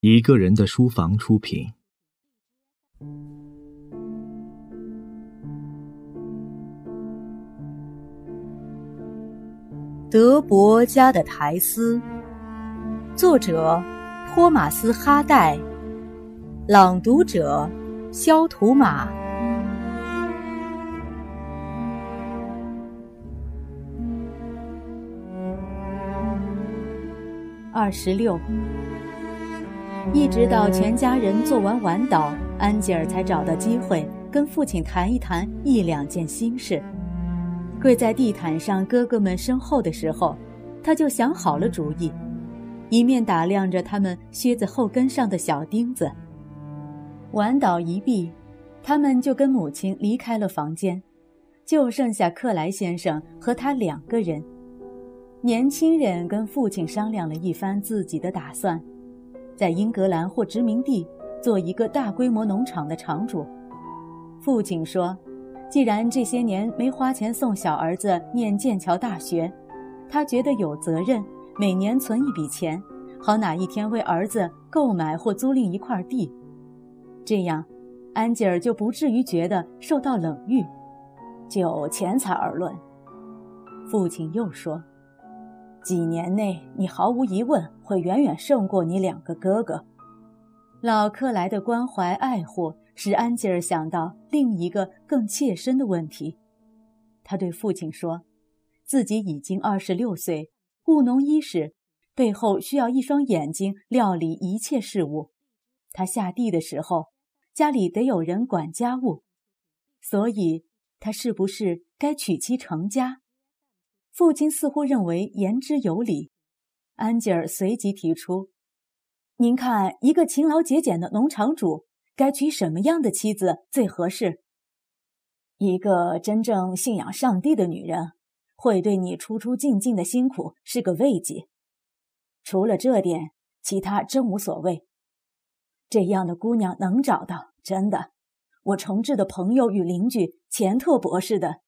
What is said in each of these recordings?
一个人的书房出品。德伯家的苔丝，作者托马斯·哈代，朗读者肖图马。二十六，一直到全家人做完晚祷，安吉尔才找到机会跟父亲谈一谈一两件心事。跪在地毯上哥哥们身后的时候，他就想好了主意，一面打量着他们靴子后跟上的小钉子。晚祷一毕，他们就跟母亲离开了房间，就剩下克莱先生和他两个人。年轻人跟父亲商量了一番自己的打算，在英格兰或殖民地做一个大规模农场的场主。父亲说：“既然这些年没花钱送小儿子念剑桥大学，他觉得有责任每年存一笔钱，好哪一天为儿子购买或租赁一块地，这样，安吉尔就不至于觉得受到冷遇。就钱财而论，父亲又说。”几年内，你毫无疑问会远远胜过你两个哥哥。老克莱的关怀爱护使安吉尔想到另一个更切身的问题。他对父亲说：“自己已经二十六岁，务农伊始，背后需要一双眼睛料理一切事务。他下地的时候，家里得有人管家务，所以他是不是该娶妻成家？”父亲似乎认为言之有理，安吉尔随即提出：“您看，一个勤劳节俭的农场主该娶什么样的妻子最合适？一个真正信仰上帝的女人，会对你出出进进的辛苦是个慰藉。除了这点，其他真无所谓。这样的姑娘能找到，真的。我诚挚的朋友与邻居钱特博士的。”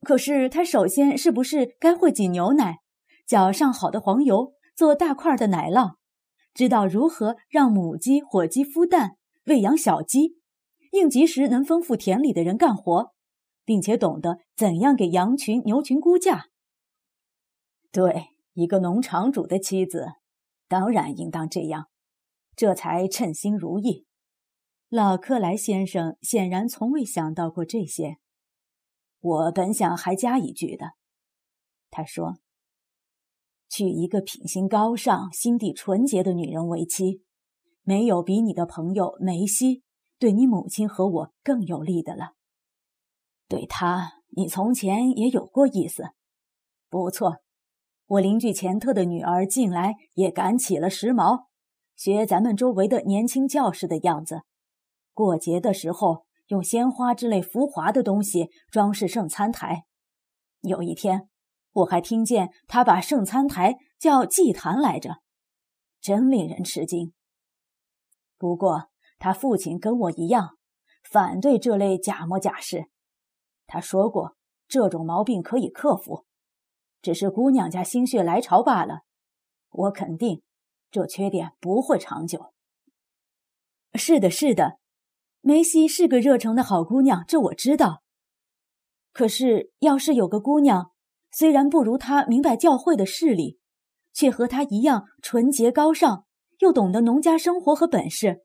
可是他首先是不是该会挤牛奶，搅上好的黄油，做大块的奶酪，知道如何让母鸡、火鸡孵蛋，喂养小鸡，应急时能吩咐田里的人干活，并且懂得怎样给羊群、牛群估价。对一个农场主的妻子，当然应当这样，这才称心如意。老克莱先生显然从未想到过这些。我本想还加一句的，他说：“娶一个品行高尚、心地纯洁的女人为妻，没有比你的朋友梅西对你母亲和我更有利的了。对她，你从前也有过意思。不错，我邻居钱特的女儿近来也赶起了时髦，学咱们周围的年轻教师的样子，过节的时候。”用鲜花之类浮华的东西装饰圣餐台。有一天，我还听见他把圣餐台叫祭坛来着，真令人吃惊。不过，他父亲跟我一样，反对这类假模假式。他说过，这种毛病可以克服，只是姑娘家心血来潮罢了。我肯定，这缺点不会长久。是的，是的。梅西是个热诚的好姑娘，这我知道。可是，要是有个姑娘，虽然不如她明白教会的事理，却和她一样纯洁高尚，又懂得农家生活和本事，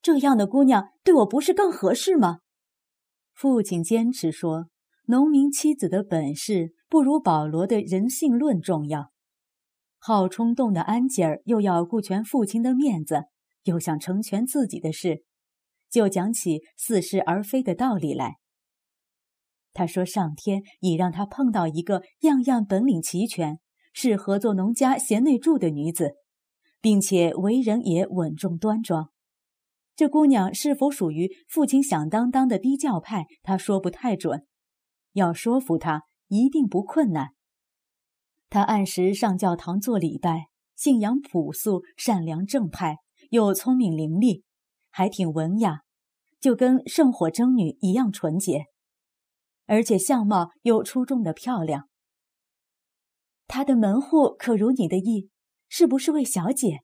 这样的姑娘对我不是更合适吗？父亲坚持说，农民妻子的本事不如保罗的人性论重要。好冲动的安吉尔又要顾全父亲的面子，又想成全自己的事。就讲起似是而非的道理来。他说：“上天已让他碰到一个样样本领齐全、适合做农家贤内助的女子，并且为人也稳重端庄。这姑娘是否属于父亲响当当的低教派，他说不太准。要说服她，一定不困难。他按时上教堂做礼拜，信仰朴素、善良、正派，又聪明伶俐。”还挺文雅，就跟圣火征女一样纯洁，而且相貌又出众的漂亮。他的门户可如你的意，是不是位小姐？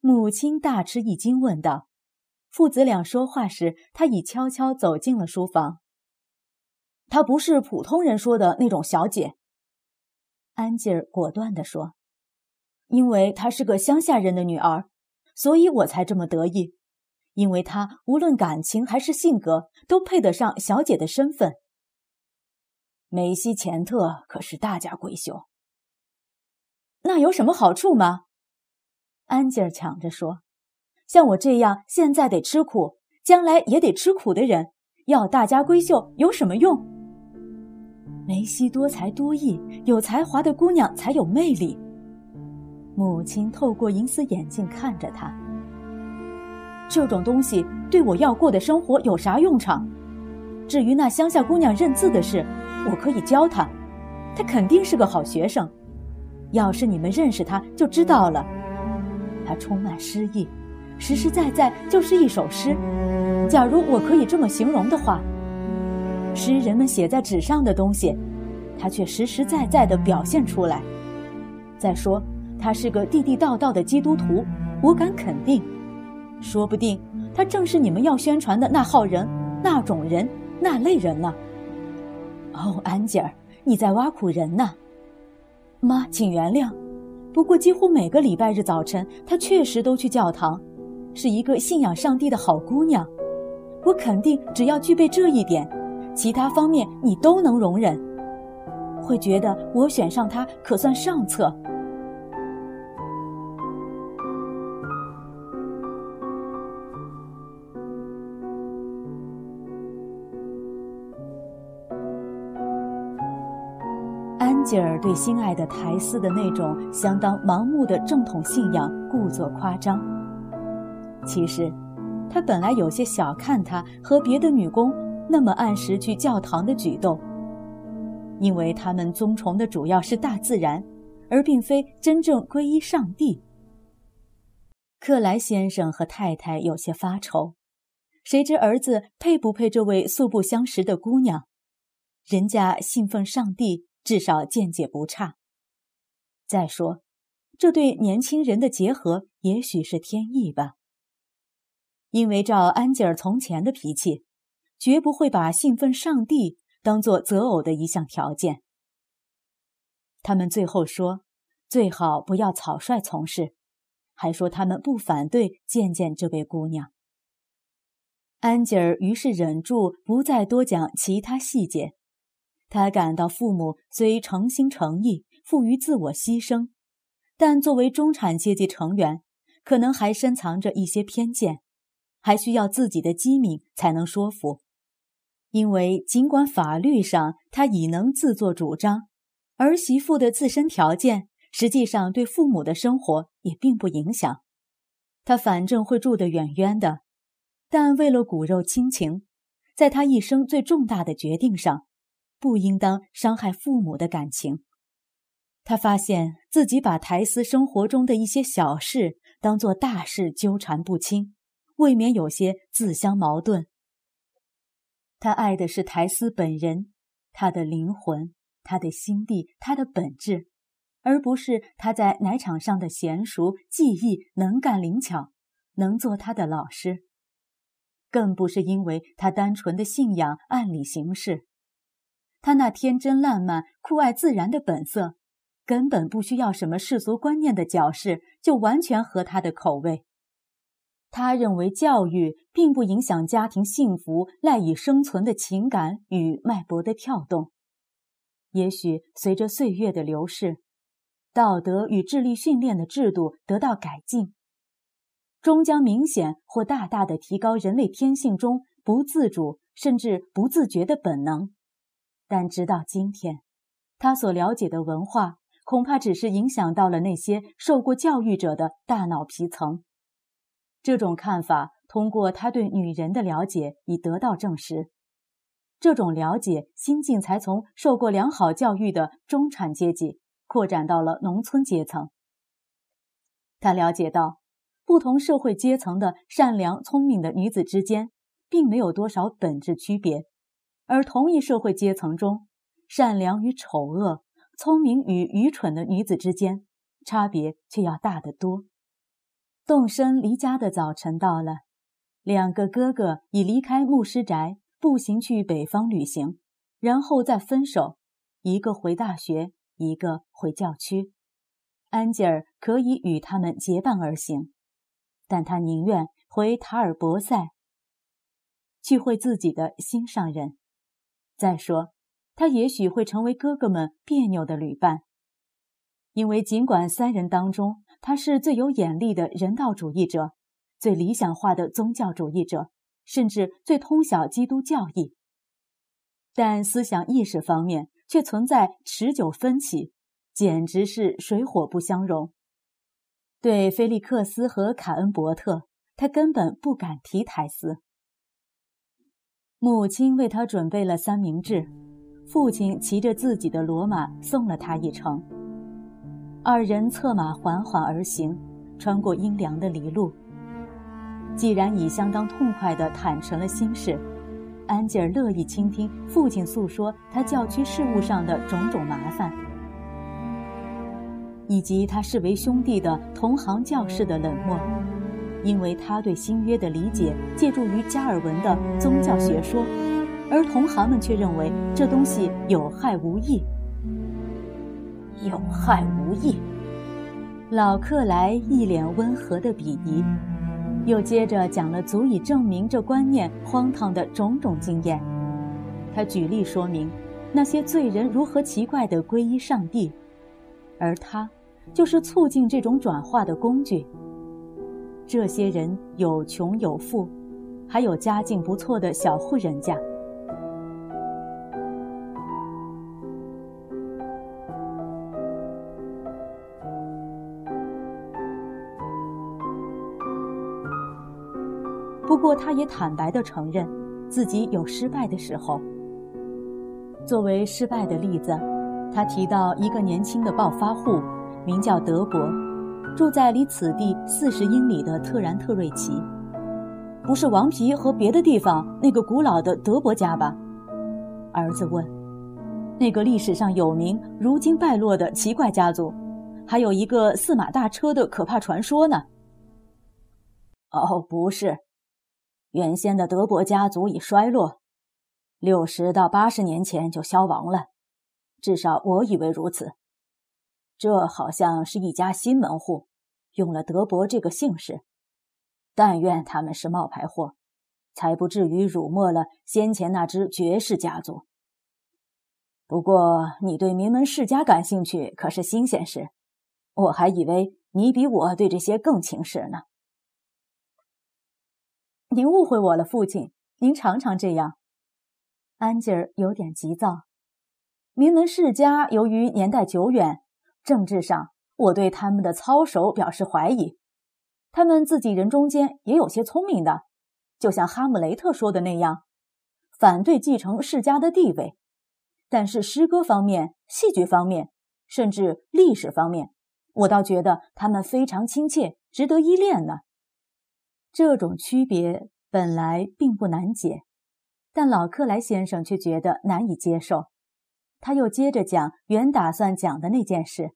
母亲大吃一惊，问道：“父子俩说话时，他已悄悄走进了书房。她不是普通人说的那种小姐。”安吉尔果断地说：“因为她是个乡下人的女儿，所以我才这么得意。因为她无论感情还是性格，都配得上小姐的身份。梅西钱特可是大家闺秀，那有什么好处吗？”安吉尔抢着说：“像我这样现在得吃苦，将来也得吃苦的人，要大家闺秀有什么用？梅西多才多艺，有才华的姑娘才有魅力。”母亲透过银丝眼镜看着他：“这种东西对我要过的生活有啥用场？至于那乡下姑娘认字的事，我可以教她，她肯定是个好学生。要是你们认识她，就知道了。”她充满诗意，实实在在就是一首诗。假如我可以这么形容的话，诗人们写在纸上的东西，他却实实在在地表现出来。再说，他是个地地道道的基督徒，我敢肯定，说不定他正是你们要宣传的那号人、那种人、那类人呢。哦，安吉尔，你在挖苦人呢？妈，请原谅。不过，几乎每个礼拜日早晨，她确实都去教堂，是一个信仰上帝的好姑娘。我肯定，只要具备这一点，其他方面你都能容忍，会觉得我选上她可算上策。吉尔对心爱的苔丝的那种相当盲目的正统信仰故作夸张。其实，他本来有些小看他和别的女工那么按时去教堂的举动，因为他们尊崇的主要是大自然，而并非真正皈依上帝。克莱先生和太太有些发愁，谁知儿子配不配这位素不相识的姑娘？人家信奉上帝。至少见解不差。再说，这对年轻人的结合也许是天意吧。因为照安吉尔从前的脾气，绝不会把信奉上帝当做择偶的一项条件。他们最后说，最好不要草率从事，还说他们不反对见见这位姑娘。安吉尔于是忍住不再多讲其他细节。他感到父母虽诚心诚意、富于自我牺牲，但作为中产阶级成员，可能还深藏着一些偏见，还需要自己的机敏才能说服。因为尽管法律上他已能自作主张，儿媳妇的自身条件实际上对父母的生活也并不影响。他反正会住得远远的，但为了骨肉亲情，在他一生最重大的决定上。不应当伤害父母的感情。他发现自己把苔丝生活中的一些小事当作大事纠缠不清，未免有些自相矛盾。他爱的是苔丝本人，他的灵魂，他的心地，他的本质，而不是他在奶场上的娴熟、技艺、能干、灵巧，能做他的老师，更不是因为他单纯的信仰按理行事。他那天真烂漫、酷爱自然的本色，根本不需要什么世俗观念的矫饰，就完全合他的口味。他认为教育并不影响家庭幸福赖以生存的情感与脉搏的跳动。也许随着岁月的流逝，道德与智力训练的制度得到改进，终将明显或大大的提高人类天性中不自主甚至不自觉的本能。但直到今天，他所了解的文化恐怕只是影响到了那些受过教育者的大脑皮层。这种看法通过他对女人的了解已得到证实。这种了解心境才从受过良好教育的中产阶级扩展到了农村阶层。他了解到，不同社会阶层的善良聪明的女子之间，并没有多少本质区别。而同一社会阶层中，善良与丑恶、聪明与愚蠢的女子之间，差别却要大得多。动身离家的早晨到了，两个哥哥已离开牧师宅，步行去北方旅行，然后再分手，一个回大学，一个回教区。安吉尔可以与他们结伴而行，但他宁愿回塔尔博塞去会自己的心上人。再说，他也许会成为哥哥们别扭的旅伴，因为尽管三人当中他是最有眼力的人道主义者，最理想化的宗教主义者，甚至最通晓基督教义，但思想意识方面却存在持久分歧。简直是水火不相容。对菲利克斯和卡恩伯特，他根本不敢提台词。母亲为他准备了三明治，父亲骑着自己的骡马送了他一程。二人策马缓缓而行，穿过阴凉的离路。既然已相当痛快地坦诚了心事，安吉尔乐意倾听父亲诉说他教区事务上的种种麻烦。以及他视为兄弟的同行教士的冷漠，因为他对新约的理解借助于加尔文的宗教学说，而同行们却认为这东西有害无益。有害无益。老克莱一脸温和的鄙夷，又接着讲了足以证明这观念荒唐的种种经验。他举例说明那些罪人如何奇怪地皈依上帝，而他。就是促进这种转化的工具。这些人有穷有富，还有家境不错的小户人家。不过，他也坦白地承认，自己有失败的时候。作为失败的例子，他提到一个年轻的暴发户。名叫德国，住在离此地四十英里的特然特瑞奇，不是王皮和别的地方那个古老的德伯家吧？儿子问。那个历史上有名、如今败落的奇怪家族，还有一个四马大车的可怕传说呢？哦，不是，原先的德伯家族已衰落，六十到八十年前就消亡了，至少我以为如此。这好像是一家新门户，用了德伯这个姓氏。但愿他们是冒牌货，才不至于辱没了先前那支绝世家族。不过，你对名门世家感兴趣可是新鲜事，我还以为你比我对这些更轻视呢。您误会我了，父亲。您常常这样。安吉尔有点急躁。名门世家由于年代久远。政治上，我对他们的操守表示怀疑。他们自己人中间也有些聪明的，就像哈姆雷特说的那样，反对继承世家的地位。但是诗歌方面、戏剧方面，甚至历史方面，我倒觉得他们非常亲切，值得依恋呢。这种区别本来并不难解，但老克莱先生却觉得难以接受。他又接着讲原打算讲的那件事。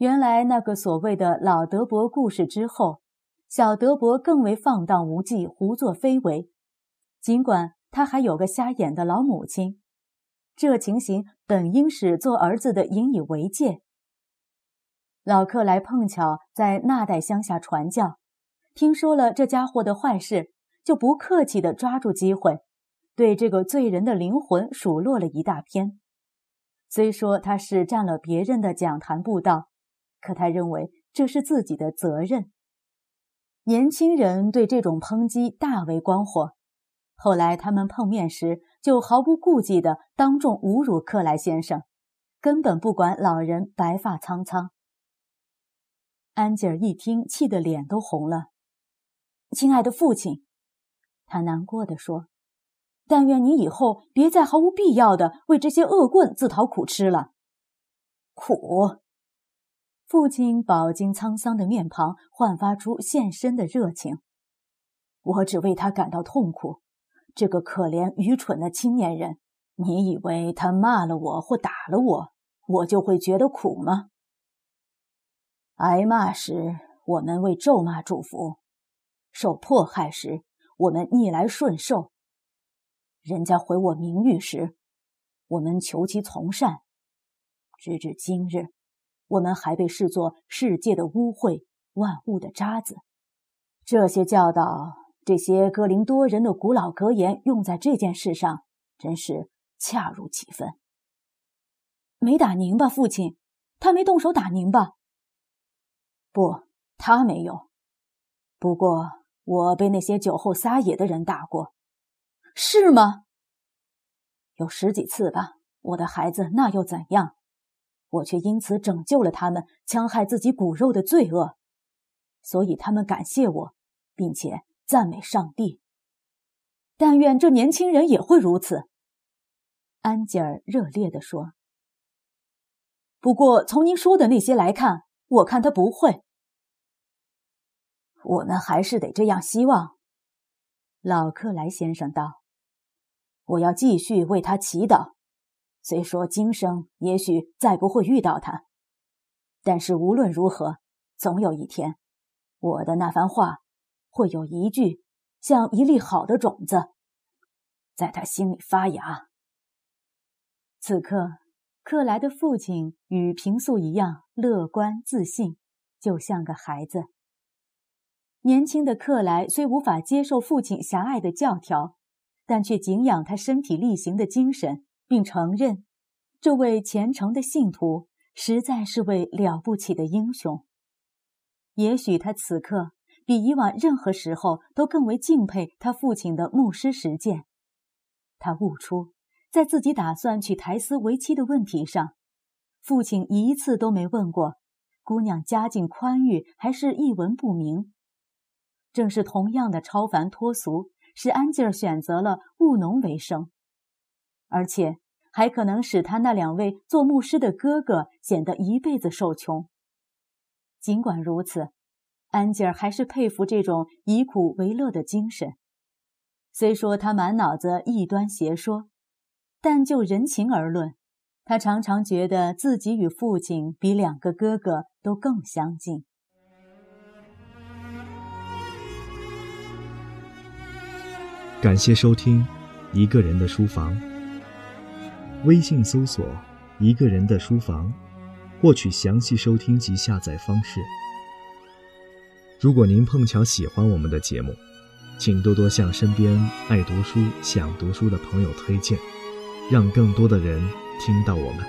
原来那个所谓的老德伯故事之后，小德伯更为放荡无忌，胡作非为。尽管他还有个瞎眼的老母亲，这情形本应使做儿子的引以为戒。老克莱碰巧在那代乡下传教，听说了这家伙的坏事，就不客气地抓住机会。对这个罪人的灵魂数落了一大篇，虽说他是占了别人的讲坛布道，可他认为这是自己的责任。年轻人对这种抨击大为光火，后来他们碰面时就毫不顾忌地当众侮辱克莱先生，根本不管老人白发苍苍。安吉尔一听，气得脸都红了。亲爱的父亲，他难过的说。但愿你以后别再毫无必要的为这些恶棍自讨苦吃了。苦。父亲饱经沧桑的面庞焕发出现身的热情。我只为他感到痛苦。这个可怜愚蠢的青年人，你以为他骂了我或打了我，我就会觉得苦吗？挨骂时，我们为咒骂祝福；受迫害时，我们逆来顺受；人家毁我名誉时，我们求其从善。直至今日，我们还被视作世界的污秽、万物的渣子。这些教导，这些格林多人的古老格言，用在这件事上，真是恰如其分。没打您吧，父亲？他没动手打您吧？不，他没有。不过我被那些酒后撒野的人打过，是吗？有十几次吧。我的孩子，那又怎样？我却因此拯救了他们戕害自己骨肉的罪恶，所以他们感谢我，并且赞美上帝。但愿这年轻人也会如此。”安吉尔热烈地说。“不过从您说的那些来看，我看他不会。我们还是得这样希望。”老克莱先生道，“我要继续为他祈祷。”虽说今生也许再不会遇到他，但是无论如何，总有一天，我的那番话会有一句像一粒好的种子，在他心里发芽。此刻，克莱的父亲与平素一样乐观自信，就像个孩子。年轻的克莱虽无法接受父亲狭隘的教条，但却敬仰他身体力行的精神。并承认，这位虔诚的信徒实在是位了不起的英雄。也许他此刻比以往任何时候都更为敬佩他父亲的牧师实践。他悟出，在自己打算娶苔丝为妻的问题上，父亲一次都没问过姑娘家境宽裕还是一文不名。正是同样的超凡脱俗，使安吉尔选择了务农为生。而且还可能使他那两位做牧师的哥哥显得一辈子受穷。尽管如此，安吉尔还是佩服这种以苦为乐的精神。虽说他满脑子异端邪说，但就人情而论，他常常觉得自己与父亲比两个哥哥都更相近。感谢收听《一个人的书房》。微信搜索“一个人的书房”，获取详细收听及下载方式。如果您碰巧喜欢我们的节目，请多多向身边爱读书、想读书的朋友推荐，让更多的人听到我们。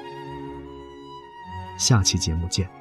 下期节目见。